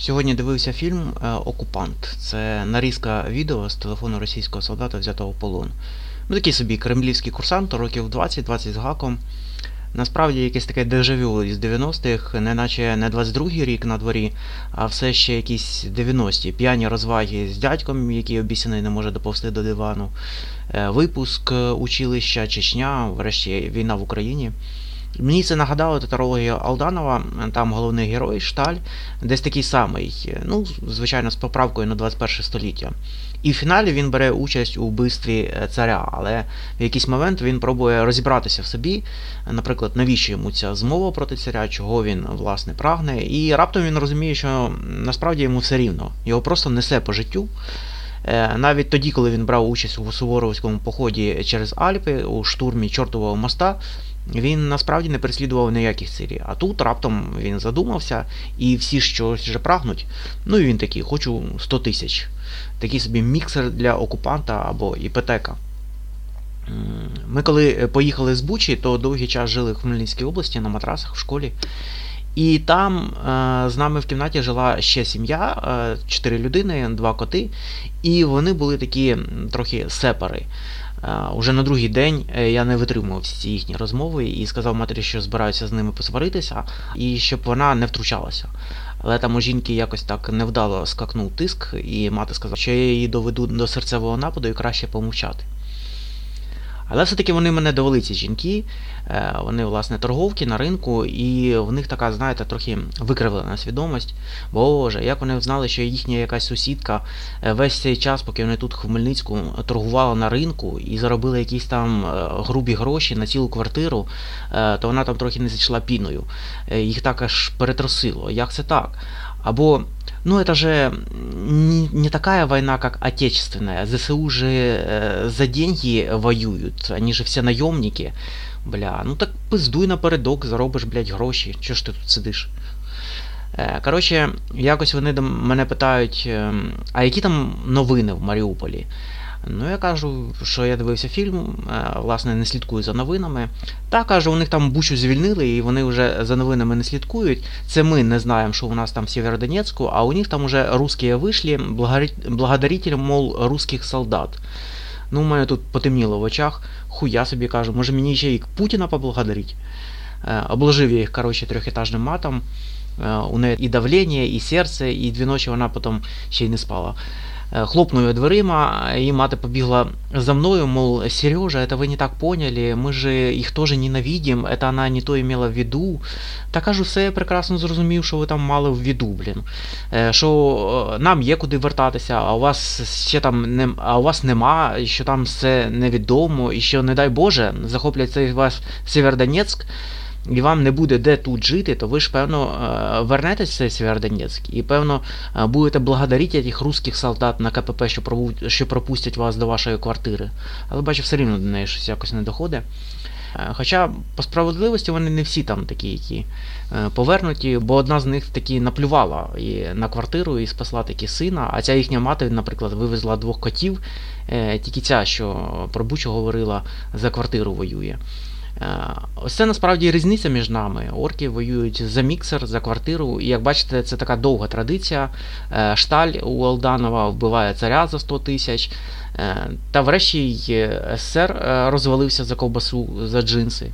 Сьогодні дивився фільм е, Окупант. Це нарізка відео з телефону російського солдата, взятого в полон. Ну, такий собі кремлівський курсант, років 20-20 з гаком. Насправді якесь таке дежавю із 90-х, не наче не 22-й рік на дворі, а все ще якісь 90-ті. П'яні розваги з дядьком, який обіцяний не може доповзти до дивану. Е, Випуск е, училища, Чечня, врешті війна в Україні. Мені це нагадало тетралогію Алданова, там головний герой Шталь, десь такий самий, ну, звичайно, з поправкою на 21 століття. І в фіналі він бере участь у вбивстві царя, але в якийсь момент він пробує розібратися в собі, наприклад, навіщо йому ця змова проти царя, чого він власне прагне. І раптом він розуміє, що насправді йому все рівно, його просто несе по життю. Е, навіть тоді, коли він брав участь у Суворовському поході через Альпи у штурмі Чортового моста, він насправді не переслідував ніяких цілей. А тут раптом він задумався, і всі щось вже прагнуть. Ну і він такий, хочу 100 тисяч. Такий собі міксер для окупанта або іпотека. Ми коли поїхали з Бучі, то довгий час жили в Хмельницькій області на матрасах в школі. І там е, з нами в кімнаті жила ще сім'я, е, чотири людини, два коти, і вони були такі трохи сепари. Е, уже на другий день я не витримував всі їхні розмови і сказав матері, що збираюся з ними посваритися, і щоб вона не втручалася. Але там у жінки якось так невдало скакнув тиск, і мати сказала, що я її доведу до серцевого нападу і краще помовчати. Але все-таки вони мене довели, ці жінки, вони, власне, торговки на ринку, і в них така, знаєте, трохи викривлена свідомість. Боже, як вони знали, що їхня якась сусідка весь цей час, поки вони тут в Хмельницьку торгувала на ринку і заробила якісь там грубі гроші на цілу квартиру, то вона там трохи не зійшла піною. Їх так аж перетросило. Як це так? Або, ну это же не, не такая война, как отечественная. ЗСУ же э, за деньги воюют, они же все наемники. Бля, ну так пиздуй напередок, заробиш, блядь, гроші. Чого ж ти тут сидиш? Е, коротше, якось вони до мене питають, а які там новини в Маріуполі? Ну, я кажу, що я дивився фільм, власне, не слідкую за новинами. Та кажу, у них там бучу звільнили, і вони вже за новинами не слідкують. Це ми не знаємо, що у нас там в Сєвєродонецьку, а у них там уже русські вийшли, благодаритель, мол, русських солдат. Ну, у мене тут потемніло в очах, хуя собі кажу, може мені ще і Путіна поблагодарить. Обложив я їх, коротше, трьохетажним матом. У неї і давлення, і серце, і дві ночі вона потім ще й не спала. Хлопнув дверима, і мати побігла за мною, мол, Сережа, это вы не так поняли, ми ж їх теж ненавидим, это она не то имела в виду. Та кажу, все я прекрасно зрозумів, що ви там мали в виду, блін. Що нам є куди вертатися, а у вас ще там не, а у вас нема, і що там все невідомо, і що, не дай Боже, захоплять цей ваш Севердонецьк, і вам не буде де тут жити, то ви ж, певно, вернетесь в цей Сєвєродонецьк і, певно, будете благодарити тих русських солдат на КПП, що пропустять вас до вашої квартири. Але бачу, все рівно до неї щось якось не доходить. Хоча по справедливості вони не всі там такі, які повернуті, бо одна з них таки наплювала і на квартиру і спасла таки сина, а ця їхня мати, наприклад, вивезла двох котів, тільки ця, що про Бучу говорила, за квартиру воює. Ось це насправді різниця між нами. Орки воюють за міксер, за квартиру. І як бачите, це така довга традиція. Шталь у Алданова вбиває царя за 100 тисяч. Та врешті й СССР розвалився за ковбасу за джинси.